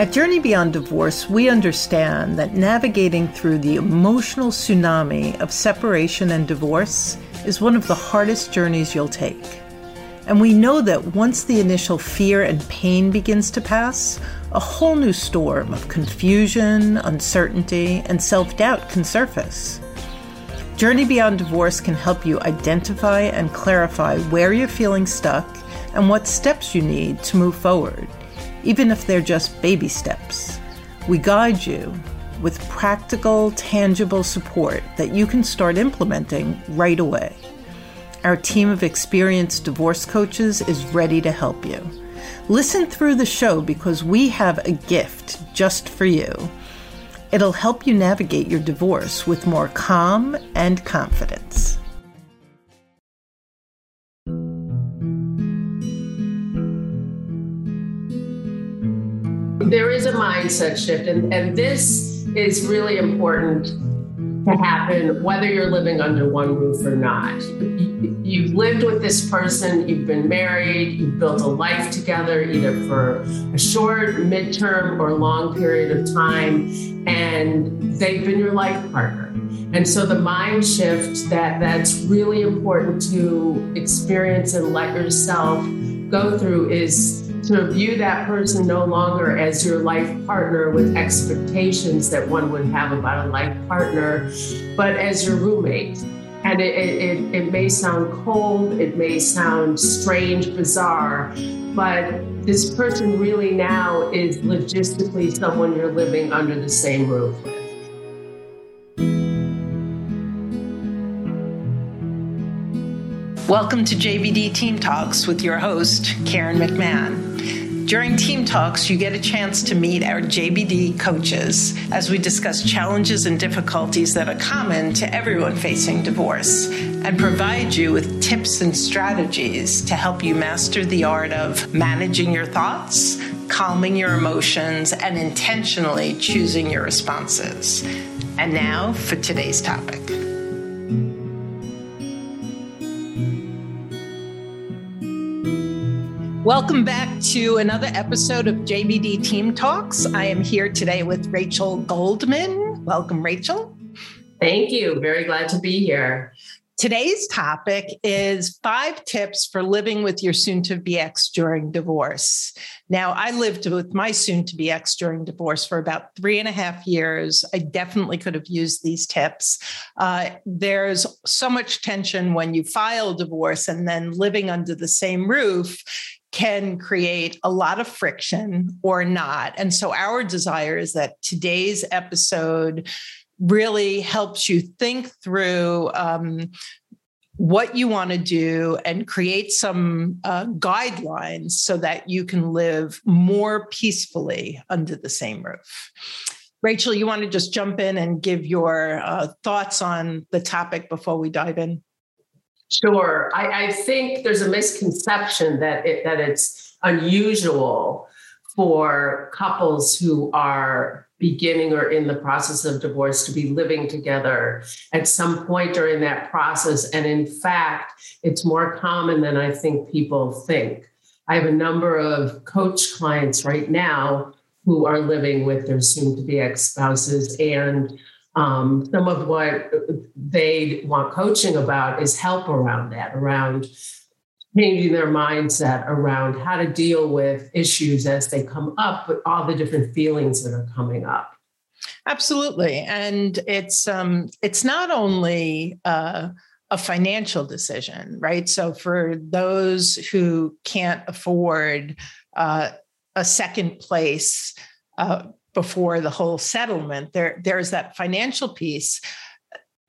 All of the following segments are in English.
At Journey Beyond Divorce, we understand that navigating through the emotional tsunami of separation and divorce is one of the hardest journeys you'll take. And we know that once the initial fear and pain begins to pass, a whole new storm of confusion, uncertainty, and self doubt can surface. Journey Beyond Divorce can help you identify and clarify where you're feeling stuck and what steps you need to move forward even if they're just baby steps. We guide you with practical, tangible support that you can start implementing right away. Our team of experienced divorce coaches is ready to help you. Listen through the show because we have a gift just for you. It'll help you navigate your divorce with more calm and confidence. There is a mindset shift, and, and this is really important to happen whether you're living under one roof or not. You've lived with this person, you've been married, you've built a life together, either for a short, midterm, or long period of time, and they've been your life partner. And so the mind shift that that's really important to experience and let yourself go through is to view that person no longer as your life partner with expectations that one would have about a life partner, but as your roommate. And it, it, it may sound cold, it may sound strange, bizarre, but this person really now is logistically someone you're living under the same roof with. Welcome to JBD Team Talks with your host, Karen McMahon. During Team Talks, you get a chance to meet our JBD coaches as we discuss challenges and difficulties that are common to everyone facing divorce and provide you with tips and strategies to help you master the art of managing your thoughts, calming your emotions, and intentionally choosing your responses. And now for today's topic. Welcome back to another episode of JBD Team Talks. I am here today with Rachel Goldman. Welcome, Rachel. Thank you. Very glad to be here. Today's topic is five tips for living with your soon to be ex during divorce. Now, I lived with my soon to be ex during divorce for about three and a half years. I definitely could have used these tips. Uh, there's so much tension when you file divorce and then living under the same roof can create a lot of friction or not. And so, our desire is that today's episode really helps you think through um, what you want to do and create some uh, guidelines so that you can live more peacefully under the same roof. Rachel, you want to just jump in and give your uh, thoughts on the topic before we dive in? Sure. I, I think there's a misconception that it, that it's unusual for couples who are beginning or in the process of divorce to be living together at some point during that process. And in fact, it's more common than I think people think. I have a number of coach clients right now who are living with their soon to be ex spouses and um, some of what they want coaching about is help around that, around changing their mindset around how to deal with issues as they come up, but all the different feelings that are coming up. Absolutely, and it's um, it's not only uh, a financial decision, right? So for those who can't afford uh, a second place. Uh, before the whole settlement. There, there's that financial piece.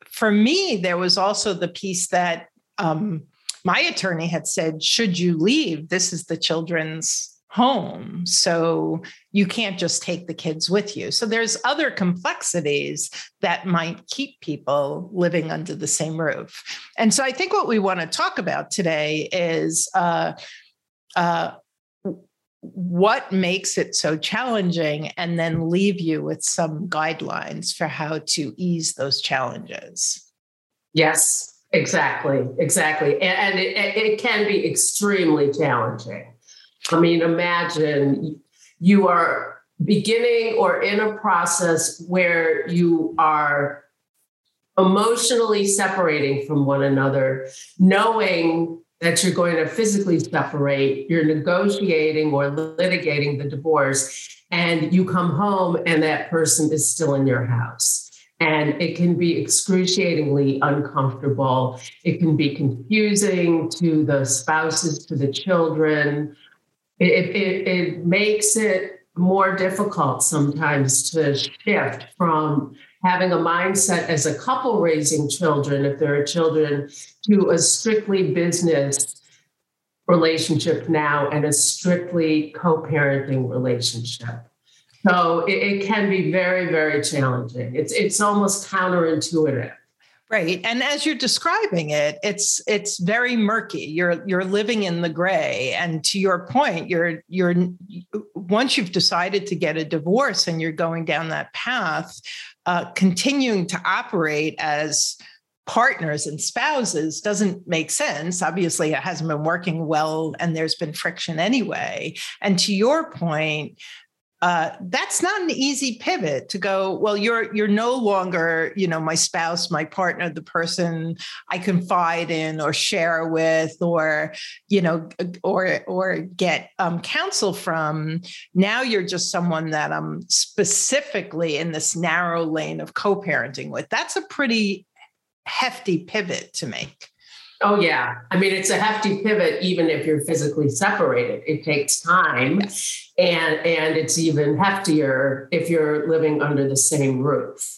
For me, there was also the piece that um, my attorney had said, should you leave, this is the children's home. So you can't just take the kids with you. So there's other complexities that might keep people living under the same roof. And so I think what we want to talk about today is uh, uh, what makes it so challenging and then leave you with some guidelines for how to ease those challenges. Yes exactly exactly. And, and it, it, can be extremely challenging. I mean imagine you are beginning or in a process where you are emotionally separating from one another, knowing that you're going to physically separate, you're negotiating or litigating the divorce, and you come home and that person is still in your house. And it can be excruciatingly uncomfortable. It can be confusing to the spouses, to the children. It, it, it makes it more difficult sometimes to shift from having a mindset as a couple raising children, if there are children, to a strictly business relationship now and a strictly co parenting relationship. So it, it, can be very, very challenging. It's, it's almost counterintuitive. Right. And as you're describing it, it's it's very murky. You're you're living in the gray. And to your point, you're you're once you've decided to get a divorce and you're going down that path, uh, continuing to operate as partners and spouses doesn't make sense. Obviously, it hasn't been working well and there's been friction anyway. And to your point, uh, that's not an easy pivot to go well you're you're no longer you know my spouse my partner the person i confide in or share with or you know or or get um, counsel from. Now you're just someone that i'm specifically in this narrow lane of co-parenting with. That's a pretty hefty pivot to make Oh yeah. I mean, it's a hefty pivot, even if you're physically separated. It takes time. Yes. And and it's even heftier if you're living under the same roof.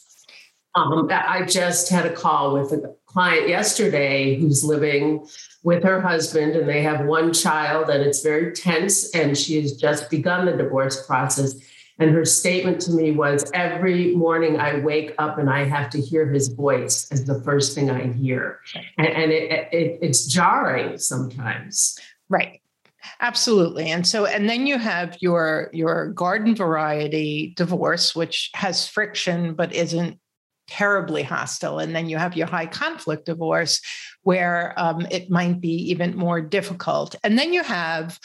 Um, I just had a call with a client yesterday who's living with her husband, and they have one child, and it's very tense. And she has just begun the divorce process. And her statement to me was every morning I wake up and I have to hear his voice as the first thing I hear. And, and it, it, it's jarring sometimes. Right. Absolutely. And so and then you have your your garden variety divorce which has friction but isn't terribly hostile and then you have your high conflict divorce where um, it might be even more difficult and then you have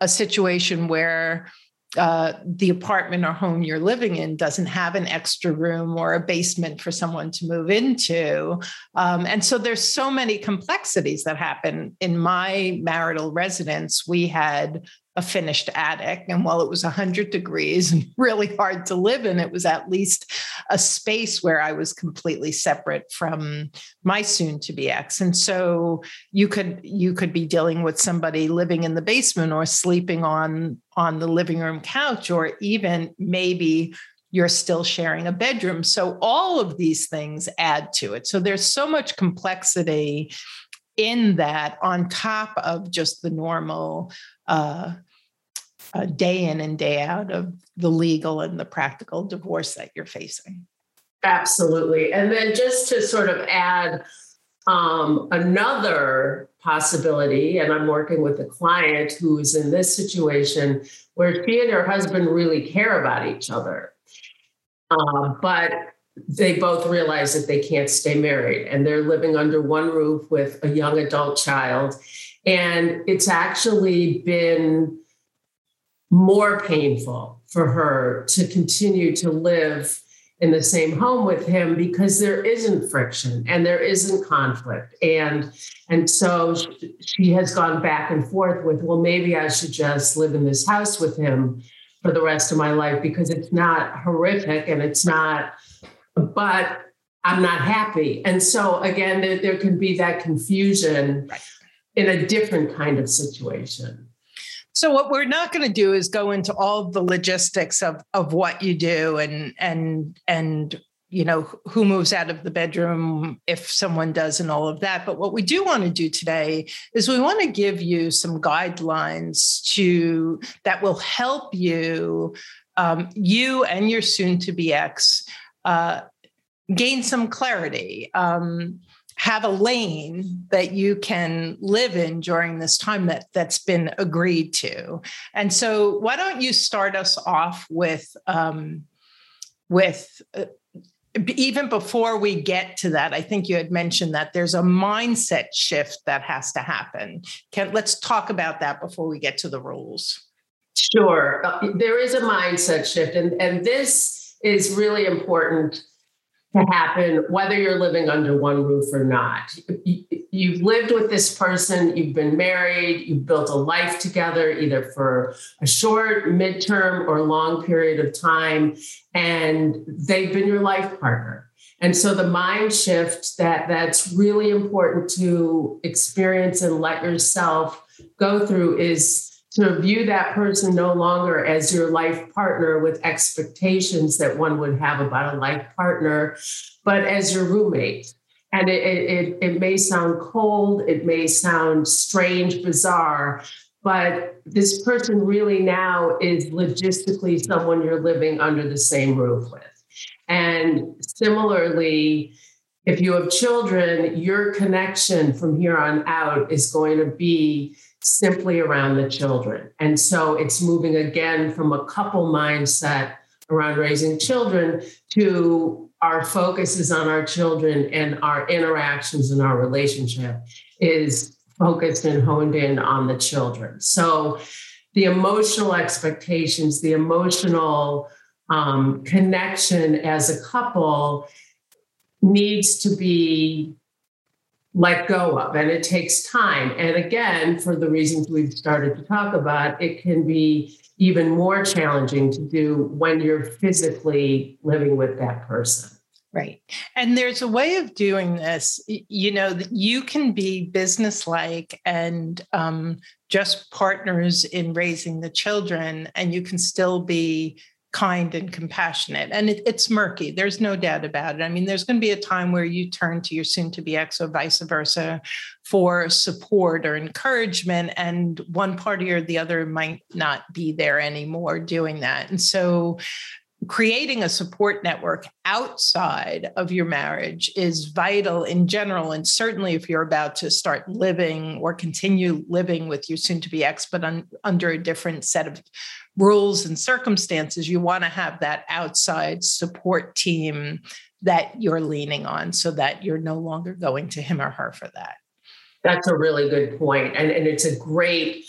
a situation where uh, the apartment or home you're living in doesn't have an extra room or a basement for someone to move into. Um, and so there's so many complexities that happen. In my marital residence, we had a finished attic. And while it was 100 degrees and really hard to live in, it was at least a space where I was completely separate from my soon to be ex. And so you could you could be dealing with somebody living in the basement or sleeping on on the living room couch or even maybe you're still sharing a bedroom. So all of these things add to it. So there's so much complexity in that on top of just the normal uh, uh, day in and day out of the legal and the practical divorce that you're facing. Absolutely. And then just to sort of add um, another possibility, and I'm working with a client who is in this situation where she and her husband really care about each other. Uh, but they both realize that they can't stay married and they're living under one roof with a young adult child. And it's actually been more painful for her to continue to live in the same home with him because there isn't friction and there isn't conflict. And and so she has gone back and forth with well maybe i should just live in this house with him for the rest of my life because it's not horrific and it's not but i'm not happy. And so again there, there can be that confusion right. in a different kind of situation so what we're not going to do is go into all the logistics of of what you do and and and you know who moves out of the bedroom if someone does and all of that. But what we do want to do today is we want to give you some guidelines to that will help you um, you and your soon to be ex uh, gain some clarity. Um, have a lane that you can live in during this time that that's been agreed to. And so why don't you start us off with um, with uh, even before we get to that i think you had mentioned that there's a mindset shift that has to happen. Can let's talk about that before we get to the rules. Sure. Uh, there is a mindset shift, and, and this is really important to happen whether you're living under one roof or not. You've lived with this person, you've been married, you've built a life together, either for a short, midterm, or long period of time, and they've been your life partner. And so the mind shift that that's really important to experience and let yourself go through is to view that person no longer as your life partner with expectations that one would have about a life partner, but as your roommate. And it, it, it may sound cold, it may sound strange, bizarre, but this person really now is logistically someone you're living under the same roof with. And similarly, if you have children, your connection from here on out is going to be simply around the children. And so it's moving again from a couple mindset around raising children to our focus is on our children and our interactions and our relationship is focused and honed in on the children. So the emotional expectations, the emotional um, connection as a couple needs to be let go of. And it takes time. And again, for the reasons we've started to talk about, it can be even more challenging to do when you're physically living with that person. Right. And there's a way of doing this, you know, you can be businesslike and um, just partners in raising the children, and you can still be kind and compassionate. And it, it's murky. There's no doubt about it. I mean, there's going to be a time where you turn to your soon to be ex or vice versa for support or encouragement. And one party or the other might not be there anymore doing that. And so creating a support network outside of your marriage is vital in general. And certainly if you're about to start living or continue living with your soon to be ex but un, under a different set of rules and circumstances you want to have that outside support team that you're leaning on so that you're no longer going to him or her for that. That's a really good point and, and it's a great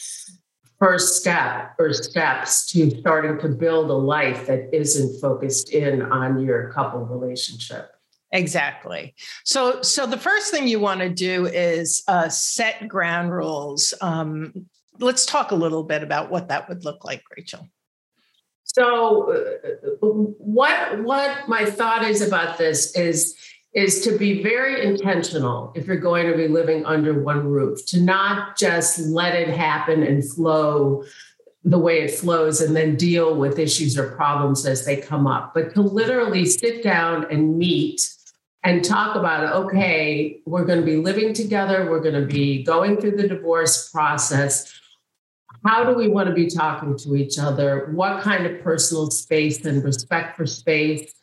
first step or steps to starting to build a life that isn't focused in on your couple relationship. Exactly. So so the first thing you want to do is uh, set ground rules. Um, let's talk a little bit about what that would look like rachel. So uh, what what my thought is about this is is to be very intentional if you're going to be living under one roof, to not just let it happen and flow the way it flows and then deal with issues or problems as they come up, but to literally sit down and meet and talk about okay, we're going to be living together, we're going to be going through the divorce process. How do we want to be talking to each other? What kind of personal space and respect for space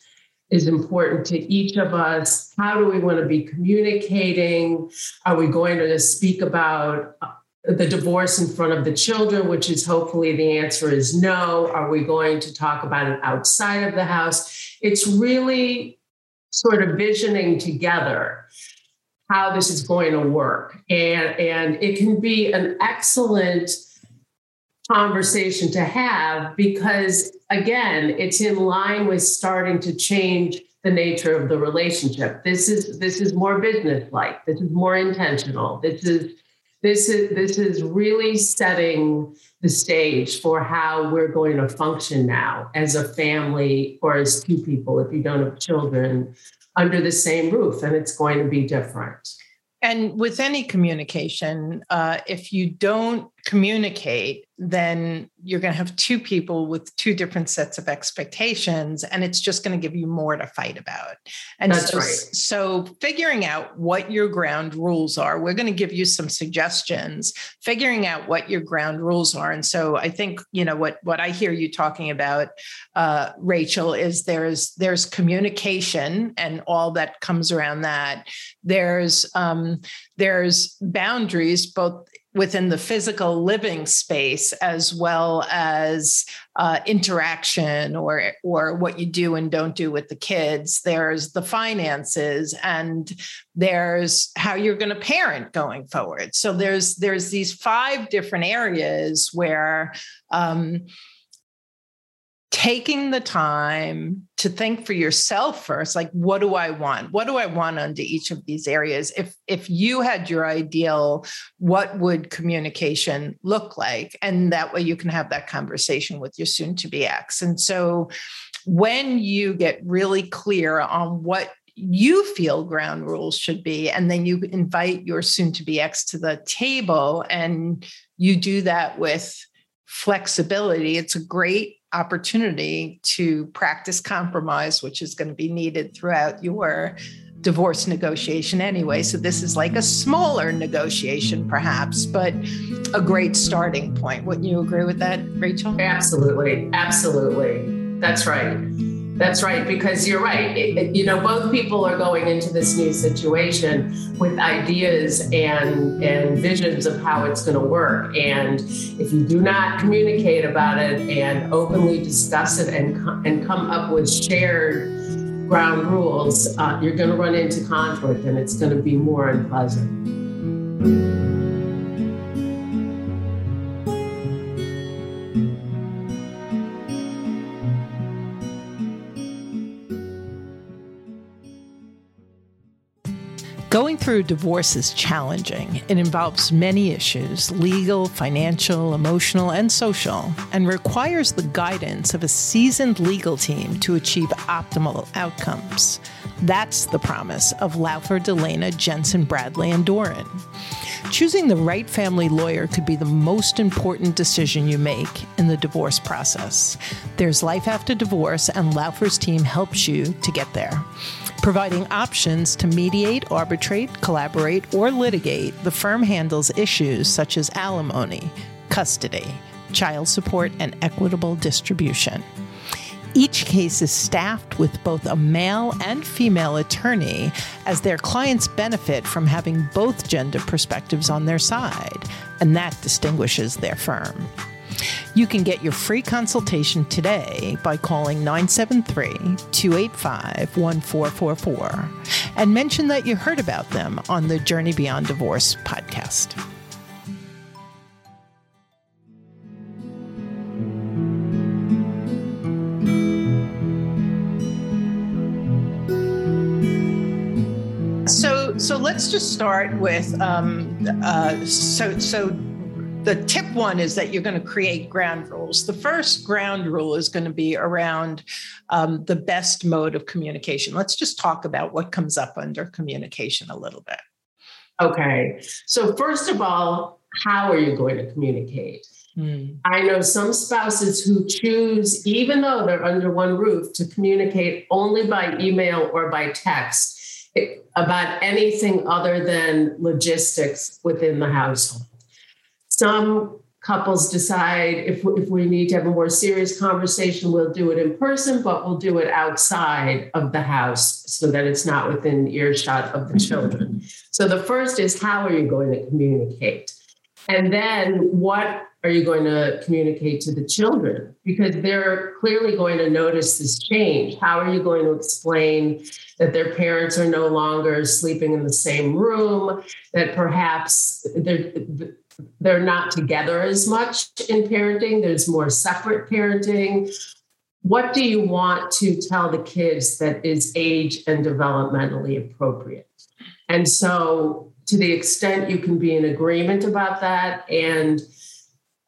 is important to each of us. How do we want to be communicating? Are we going to speak about uh, the divorce in front of the children, which is hopefully the answer is no? Are we going to talk about it outside of the house? It's really sort of visioning together how this is going to work. And, and it can be an excellent conversation to have because again it's in line with starting to change the nature of the relationship. This is this is more business like this is more intentional. This is this is this is really setting the stage for how we're going to function now as a family or as two people if you don't have children under the same roof and it's going to be different. And with any communication uh, if you don't communicate then you're going to have two people with two different sets of expectations and it's just going to give you more to fight about. And That's so, right. so figuring out what your ground rules are we're going to give you some suggestions figuring out what your ground rules are. And so i think you know what what i hear you talking about uh, rachel is there's there's communication and all that comes around that. There's um, there's boundaries both within the physical living space as well as uh, interaction or or what you do and don't do with the kids. There's the finances and there's how you're going to parent going forward. So there's there's these five different areas where um, taking the time to think for yourself first like what do i want? What do i want under each of these areas? If if you had your ideal what would communication look like? And that way you can have that conversation with your soon to be ex. And so when you get really clear on what you feel ground rules should be and then you invite your soon to be ex to the table and you do that with flexibility it's a great opportunity to practice compromise, which is going to be needed throughout your divorce negotiation anyway. So this is like a smaller negotiation, perhaps, but a great starting point. Wouldn't you agree with that, Rachel? Absolutely. Absolutely. That's right. That's right, because you're right. It, you know, both people are going into this new situation with ideas and and visions of how it's going to work. And if you do not communicate about it and openly discuss it and and come up with shared ground rules, uh, you're going to run into conflict, and it's going to be more unpleasant. Going through divorce is challenging. It involves many issues legal, financial, emotional, and social, and requires the guidance of a seasoned legal team to achieve optimal outcomes. That's the promise of Laufer, Dalena, Jensen, Bradley, and Doran. Choosing the right family lawyer could be the most important decision you make in the divorce process. There's life after divorce, and Laufer's team helps you to get there. Providing options to mediate, arbitrate, collaborate, or litigate, the firm handles issues such as alimony, custody, child support, and equitable distribution. Each case is staffed with both a male and female attorney, as their clients benefit from having both gender perspectives on their side, and that distinguishes their firm. You can get your free consultation today by calling 973 285 1444 and mention that you heard about them on the Journey Beyond Divorce podcast. So, so let's just start with um, uh, so so the tip one is that you're going to create ground rules. The first ground rule is going to be around um, the best mode of communication. Let's just talk about what comes up under communication a little bit. Okay. So, first of all, how are you going to communicate? Mm. I know some spouses who choose, even though they're under one roof, to communicate only by email or by text eh, about anything other than logistics within the household. Some couples decide if, if we need to have a more serious conversation, we'll do it in person, but we'll do it outside of the house so that it's not within earshot of the children. So the first is how are you going to communicate? And then what are you going to communicate to the children? Because they're clearly going to notice this change. How are you going to explain that their parents are no longer sleeping in the same room, that perhaps they're not together as much in parenting. There's more separate parenting. What do you want to tell the kids that is age and developmentally appropriate? And so, to the extent you can be in agreement about that and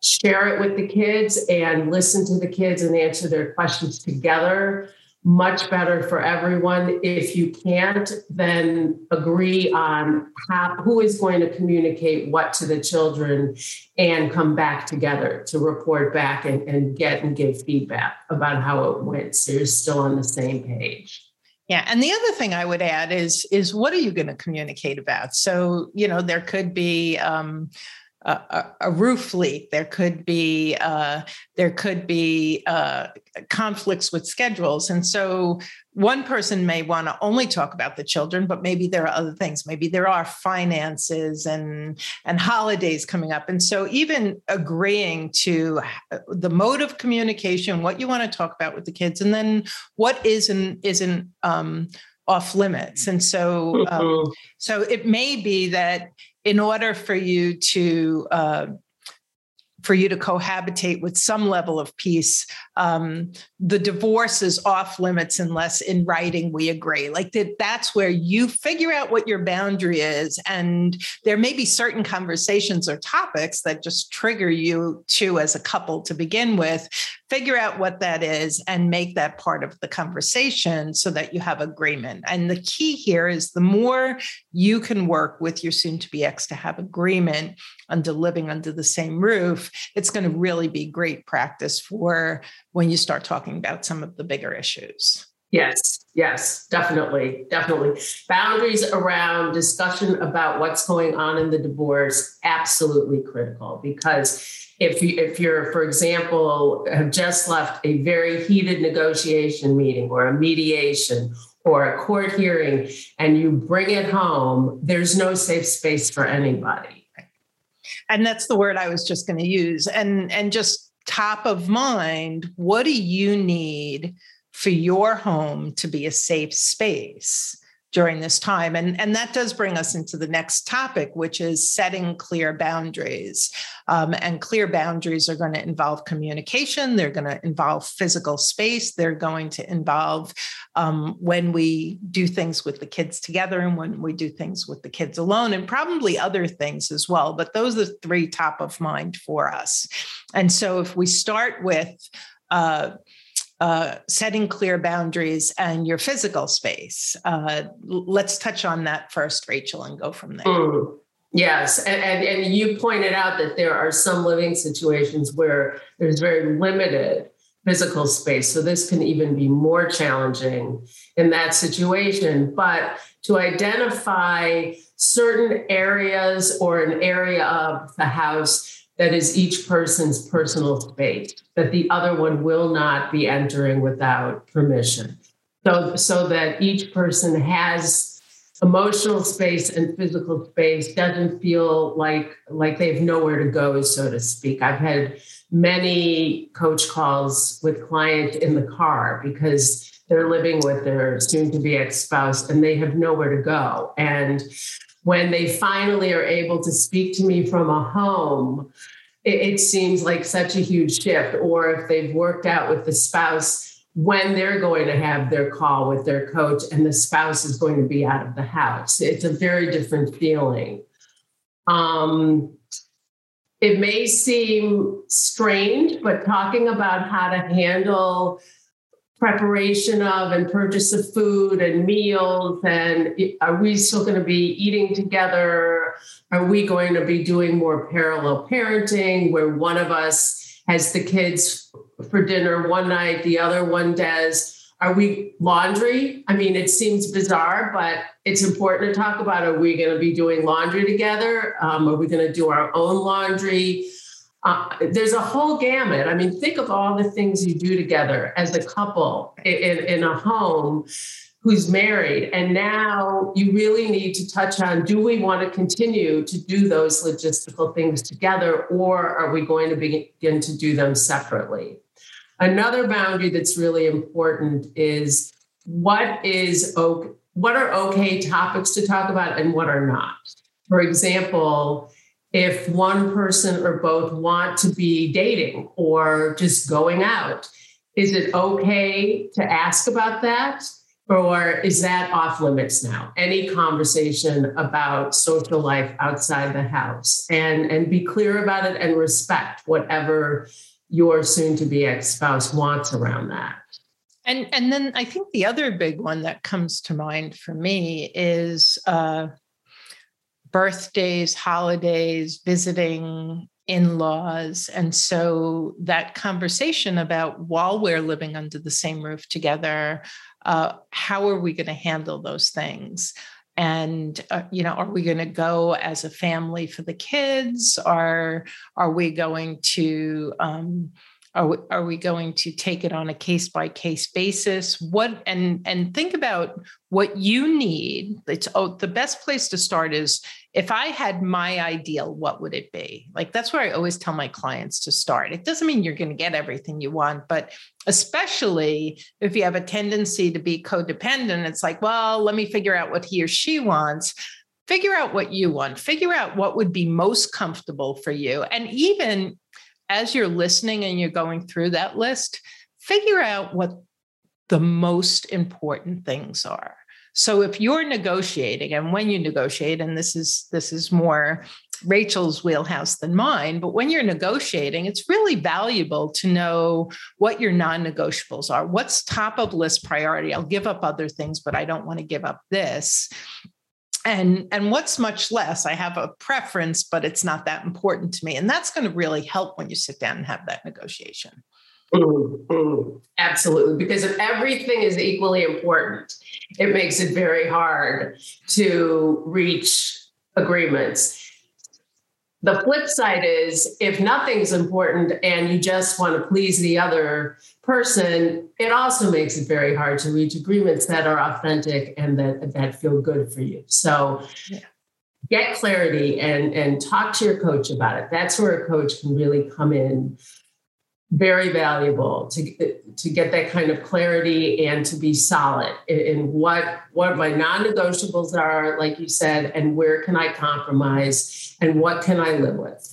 share it with the kids and listen to the kids and answer their questions together, much better for everyone. If you can't, then agree on how, who is going to communicate what to the children and come back together to report back and, and get and give feedback about how it went. So you're still on the same page. Yeah, and the other thing I would add is is what are you going to communicate about? So you know there could be um, a, a, roof leak. There could be uh, there could be uh, conflicts with schedules, and so one person may want to only talk about the children, but maybe there are other things. Maybe there are finances and and holidays coming up, and so even agreeing to the mode of communication, what you want to talk about with the kids, and then what isn't isn't um, off limits. And so, um, mm-hmm. so it may be that in order for you to uh, for you to cohabitate with some level of peace. Um, the divorce is off limits unless in writing we agree. Like that, that's where you figure out what your boundary is. And there may be certain conversations or topics that just trigger you to, as a couple to begin with, figure out what that is and make that part of the conversation so that you have agreement. And the key here is the more you can work with your soon to be ex to have agreement under living under the same roof, it's going to really be great practice for when you start talking about some of the bigger issues. Yes, yes, definitely, definitely. Boundaries around discussion about what's going on in the divorce absolutely critical because if you if you're for example have just left a very heated negotiation meeting or a mediation or a court hearing and you bring it home, there's no safe space for anybody and that's the word i was just going to use and and just top of mind what do you need for your home to be a safe space during this time. And, and that does bring us into the next topic, which is setting clear boundaries. Um, and clear boundaries are going to involve communication, they're going to involve physical space, they're going to involve um, when we do things with the kids together and when we do things with the kids alone, and probably other things as well. But those are three top of mind for us. And so if we start with uh, uh, setting clear boundaries and your physical space. Uh, let's touch on that first, Rachel, and go from there. Mm. Yes, and, and, and you pointed out that there are some living situations where there's very limited physical space. So this can even be more challenging in that situation. But to identify certain areas or an area of the house that is each person's personal space that the other one will not be entering without permission. So so that each person has emotional space and physical space doesn't feel like like they have nowhere to go so to speak. I've had many coach calls with clients in the car because they're living with their soon to be ex-spouse and they have nowhere to go. And when they finally are able to speak to me from a home, it, it seems like such a huge shift. Or if they've worked out with the spouse when they're going to have their call with their coach and the spouse is going to be out of the house, it's a very different feeling. Um, it may seem strange, but talking about how to handle preparation of and purchase of food and meals and are we still going to be eating together? Are we going to be doing more parallel parenting where one of us has the kids for dinner one night the other one does? Are we laundry? I mean it seems bizarre but it's important to talk about are we going to be doing laundry together? Um, are we going to do our own laundry uh, there's a whole gamut. I mean, think of all the things you do together as a couple in, in a home who's married. And now you really need to touch on do we want to continue to do those logistical things together, or are we going to begin to do them separately? Another boundary that's really important is what is what are okay topics to talk about and what are not. For example, if one person or both want to be dating or just going out. Is it okay to ask about that? Or is that off limits now? Any conversation about social life outside the house and, and be clear about it and respect whatever your soon to be ex spouse wants around that. And, and then I think the other big one that comes to mind for me is uh, birthdays, holidays, visiting in laws. And so that conversation about while we're living under the same roof together, uh, how are we going to handle those things? and uh, you know are we going to go as a family for the kids are are we going to um, are we, are we going to take it on a case by case basis? What and and think about what you need. It's oh the best place to start is if i had my ideal what would it be? Like that's where i always tell my clients to start. It doesn't mean you're going to get everything you want but especially if you have a tendency to be codependent it's like well let me figure out what he or she wants. Figure out what you want. Figure out what would be most comfortable for you. And even as you're listening and you're going through that list, figure out what the most important things are. So if you're negotiating and when you negotiate and this is this is more Rachel's wheelhouse than mine, but when you're negotiating, it's really valuable to know what your non-negotiables are. What's top of list priority? I'll give up other things, but I don't want to give up this and and what's much less i have a preference but it's not that important to me. And that's going to really help when you sit down and have that negotiation. Mm-hmm. absolutely because if everything is equally important it makes it very hard to reach agreements. The flip side is if nothing's important and you just want to please the other person, it also makes it very hard to reach agreements that are authentic and that, that feel good for you. So yeah. get clarity and, and talk to your coach about it. That's where a coach can really come in very valuable to to get that kind of clarity and to be solid in, in, what what my non-negotiables are like you said and where can i compromise and what can i live with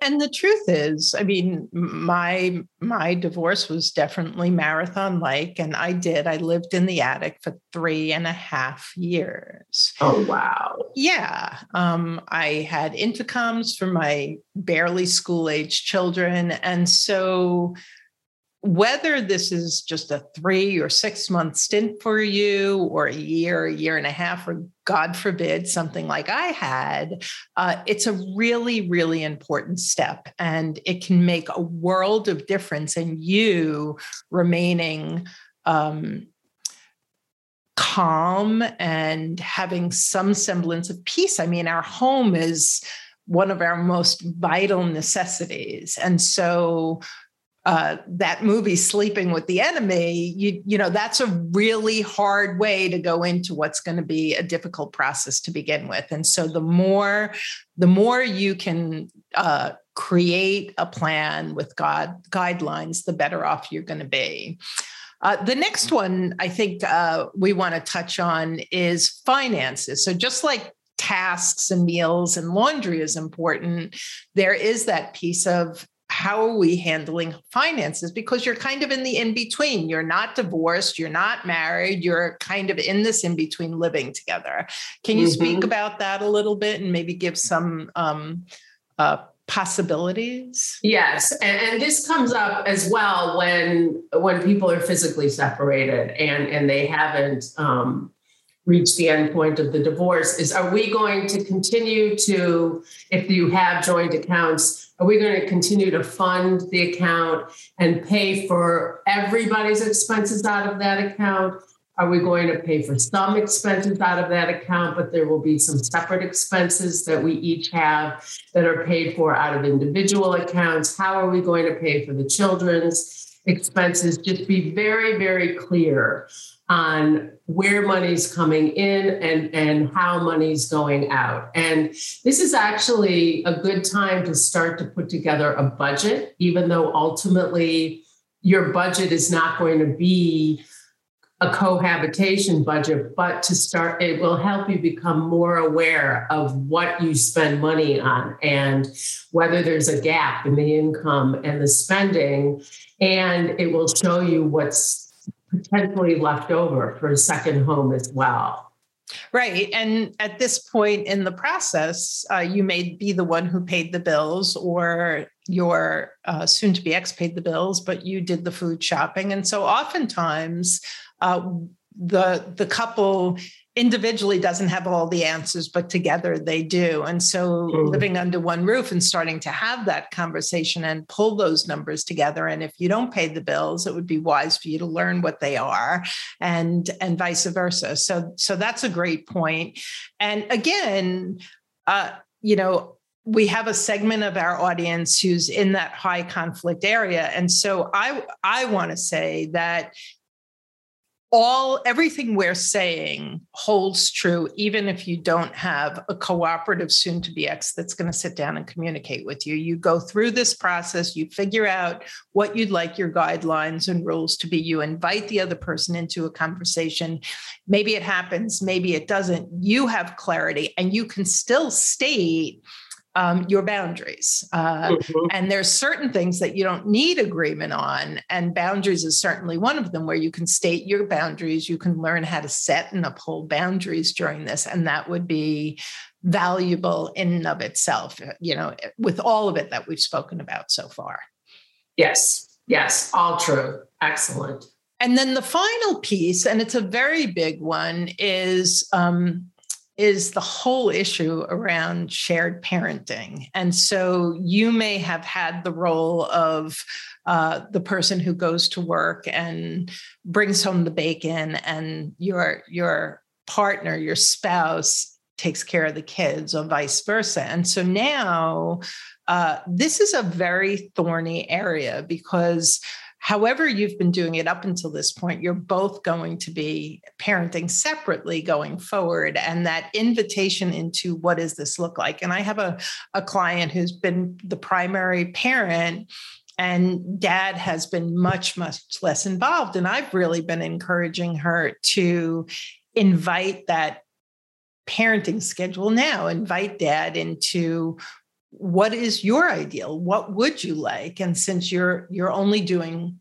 and the truth is, I mean, my my divorce was definitely marathon like, and I did. I lived in the attic for three and a half years. Oh wow! Yeah, um, I had intercoms for my barely school age children, and so whether this is just a three or six month stint for you, or a year, a year and a half, or God forbid, something like I had, uh, it's a really, really important step. And it can make a world of difference in you remaining. Um, calm and having some semblance of peace. I mean, our home is one of our most vital necessities. And so uh, that movie sleeping with the enemy you you know that's a really hard way to go into what's going to be a difficult process to begin with and so the more the more you can uh, create a plan with god guidelines the better off you're going to be uh, the next one I think uh, we want to touch on is finances. So, just like tasks and meals and laundry is important, there is that piece of how are we handling finances? Because you're kind of in the in between you're not divorced you're not married you're kind of in this in between living together. Can you mm-hmm. speak about that a little bit and maybe give some um, uh, possibilities? Yes and, and, this comes up as well when when people are physically separated and and they haven't um, reached the end point of the divorce is are we going to continue to if you have joint accounts are we going to continue to fund the account and pay for everybody's expenses out of that account? Are we going to pay for some expenses out of that account, but there will be some separate expenses that we each have that are paid for out of individual accounts? How are we going to pay for the children's expenses? Just be very, very clear on where money's coming in and, and how money's going out. And this is actually a good time to start to put together a budget, even though ultimately your budget is not going to be a cohabitation budget, but to start, it will help you become more aware of what you spend money on and whether there's a gap in the income and the spending. And it will show you what's potentially left over for a second home as well. Right. And at this point in the process, uh, you may be the one who paid the bills or your uh, soon to be ex paid the bills, but you did the food shopping. And so oftentimes, uh, the the couple individually doesn't have all the answers, but together they do. And so mm. living under one roof and starting to have that conversation and pull those numbers together. And if you don't pay the bills, it would be wise for you to learn what they are and and vice versa. So so that's a great point. And again, uh, you know, we have a segment of our audience who's in that high conflict area and so i i want to say that all everything we're saying holds true even if you don't have a cooperative soon to be ex that's going to sit down and communicate with you. You go through this process you figure out what you'd like your guidelines and rules to be. You invite the other person into a conversation. Maybe it happens maybe it doesn't. You have clarity and you can still state um, your boundaries. Uh, mm-hmm. And there's certain things that you don't need agreement on. And boundaries is certainly one of them where you can state your boundaries. You can learn how to set and uphold boundaries during this. And that would be valuable in and of itself, you know, with all of it that we've spoken about so far. Yes, yes, all true. Excellent. And then the final piece, and it's a very big one, is um, is the whole issue around shared parenting. And so you may have had the role of uh, the person who goes to work and brings home the bacon, and your your partner, your spouse, takes care of the kids, or vice versa. And so now uh, this is a very thorny area because however you've been doing it up until this point, you're both going to be parenting separately going forward. And that invitation into what does this look like? And I have a, a client who's been the primary parent and dad has been much much less involved and i've really been encouraging her to invite that parenting schedule now invite dad into what is your ideal? What would you like? And since you're you're only doing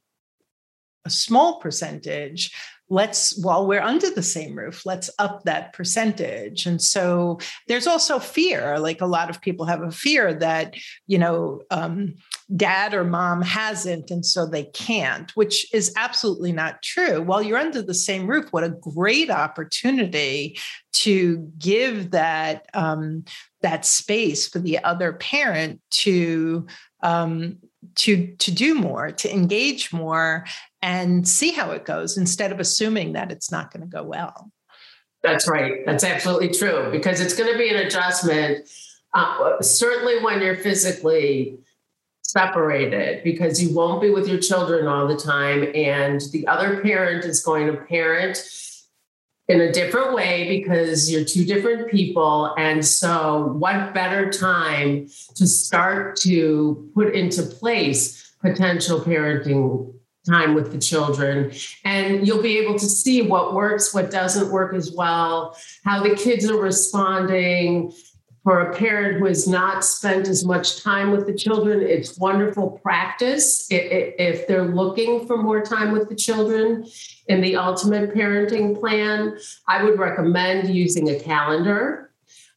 a small percentage let's while we're under the same roof let's up that percentage. And so there's also fear. Like a lot of people have a fear that you know um, dad or mom hasn't and so they can't which is absolutely not true. While you're under the same roof what a great opportunity to give that um, that space for the other parent to um, to to do more to engage more and see how it goes instead of assuming that it's not going to go well. That's right. That's absolutely true because it's going to be an adjustment uh, certainly when you're physically separated because you won't be with your children all the time and the other parent is going to parent in a different way because you're two different people. And so, what better time to start to put into place potential parenting time with the children? And you'll be able to see what works, what doesn't work as well, how the kids are responding. For a parent who has not spent as much time with the children, it's wonderful practice if they're looking for more time with the children in the ultimate parenting plan, I would recommend using a calendar.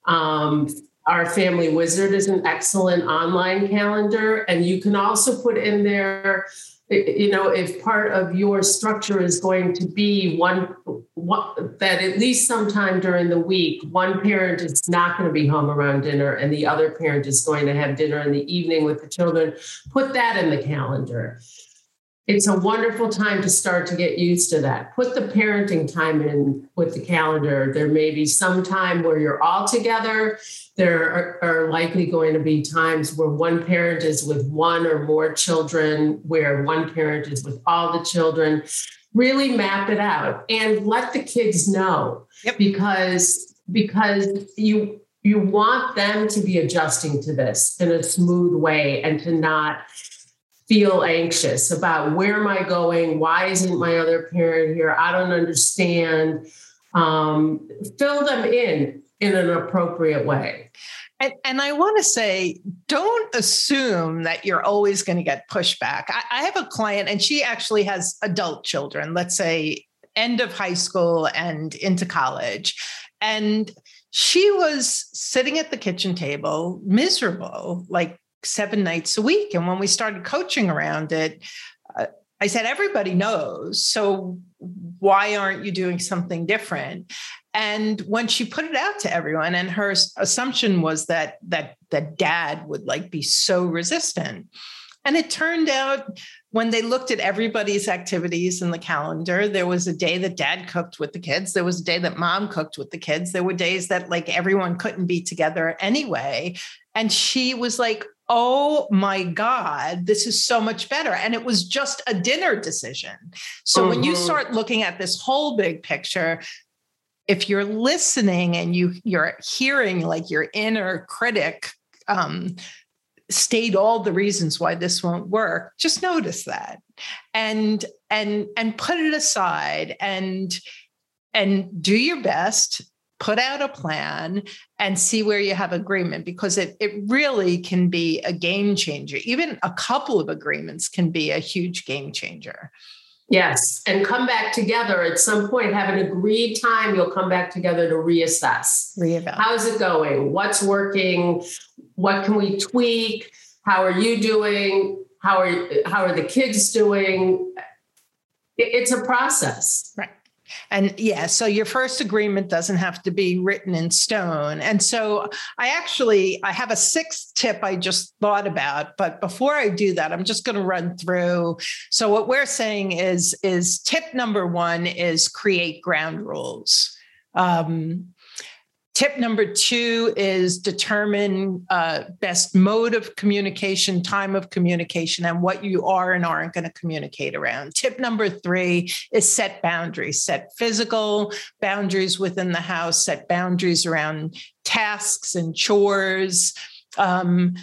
Um, Our Family Wizard is an excellent online calendar, and you can also put in there you know if part of your structure is going to be one, that at least sometime during the week one parent is not going to be home around dinner and the other parent is going to have dinner in the evening with the children put that in the calendar it's a wonderful time to start to get used to that. Put the parenting time in with the calendar. There may be some time where you're all together. There are, are, likely going to be times where one parent is with one or more children, where one parent is with all the children. Really map it out and let the kids know yep. because because you you want them to be adjusting to this in a smooth way and to not feel anxious about where am I going? Why isn't my other parent here? I don't understand. Um, fill them in in an appropriate way. And, and I want to say, don't assume that you're always going to get pushback. I, I have a client, and she actually has adult children, let's say end of high school and into college. And she was sitting at the kitchen table, miserable, like seven nights a week. And when we started coaching around it, uh, I said, everybody knows. So why aren't you doing something different? And when she put it out to everyone, and her assumption was that that that dad would like be so resistant. And it turned out when they looked at everybody's activities in the calendar, there was a day that dad cooked with the kids. There was a day that mom cooked with the kids. There were days that like everyone couldn't be together anyway. And she was like, oh my God, this is so much better. And it was just a dinner decision. So mm-hmm. when you mm-hmm. start looking at this whole big picture, if you're listening and you you're hearing like your inner critic um, state all the reasons why this won't work just notice that and and and put it aside and and do your best put out a plan and see where you have agreement because it, it really can be a game changer even a couple of agreements can be a huge game changer Yes, and come back together at some point. Have an agreed time. You'll come back together to reassess. Reevaluate. How's it going? What's working? What can we tweak? How are you doing? How are how are the kids doing? It's a process. Right. And yeah, so your first agreement doesn't have to be written in stone. And so I actually I have a sixth tip I just thought about, but before I do that, I'm just going to run through. So what we're saying is is tip number 1 is create ground rules. Um, Tip number two is determine uh, best mode of communication, time of communication, and what you are and aren't going to communicate around. Tip number three is set boundaries, set physical boundaries within the house, set boundaries around tasks and chores. Um,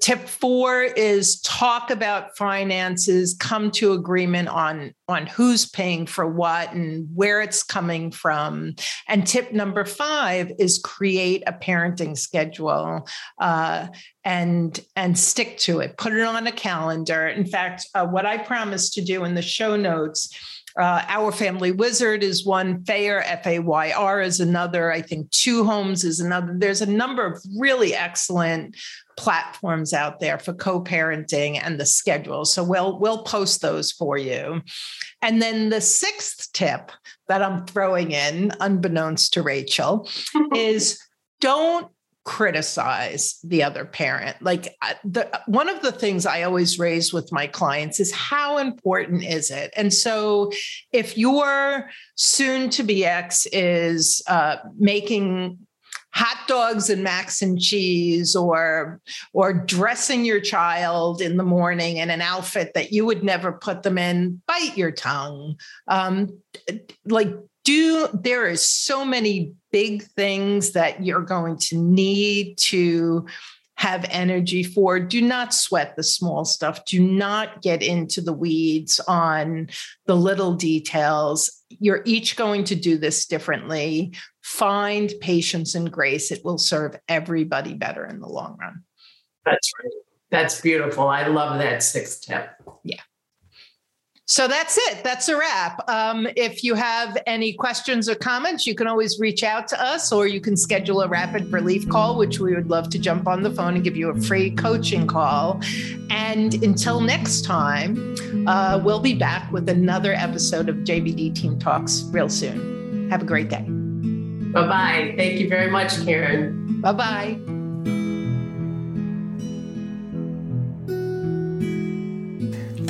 tip four is talk about finances come to agreement on on who's paying for what and where it's coming from. And tip number five is create a parenting schedule uh, and and stick to it. Put it on a calendar. In fact uh, what i promised to do in the show notes uh, Our Family Wizard is one. Fayr, F A Y R, is another. I think Two Homes is another. There's a number of really excellent platforms out there for co-parenting and the schedule. So we'll we'll post those for you. And then the sixth tip that I'm throwing in, unbeknownst to Rachel, is don't criticize the other parent. Like the one of the things i always raise with my clients is how important is it? And so if your soon to be ex is uh, making hot dogs and mac and cheese or or dressing your child in the morning in an outfit that you would never put them in bite your tongue. Um, like do there is so many big things that you're going to need to have energy for. Do not sweat the small stuff. Do not get into the weeds on the little details. You're each going to do this differently. Find patience and grace. It will serve everybody better in the long run. That's right. That's beautiful. I love that sixth tip. Yeah. So that's it. That's a wrap. Um, if you have any questions or comments, you can always reach out to us or you can schedule a rapid relief call, which we would love to jump on the phone and give you a free coaching call. And until next time, uh, we'll be back with another episode of JBD Team Talks real soon. Have a great day. Bye bye. Thank you very much, Karen. Bye bye.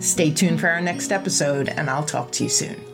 Stay tuned for our next episode, and I'll talk to you soon.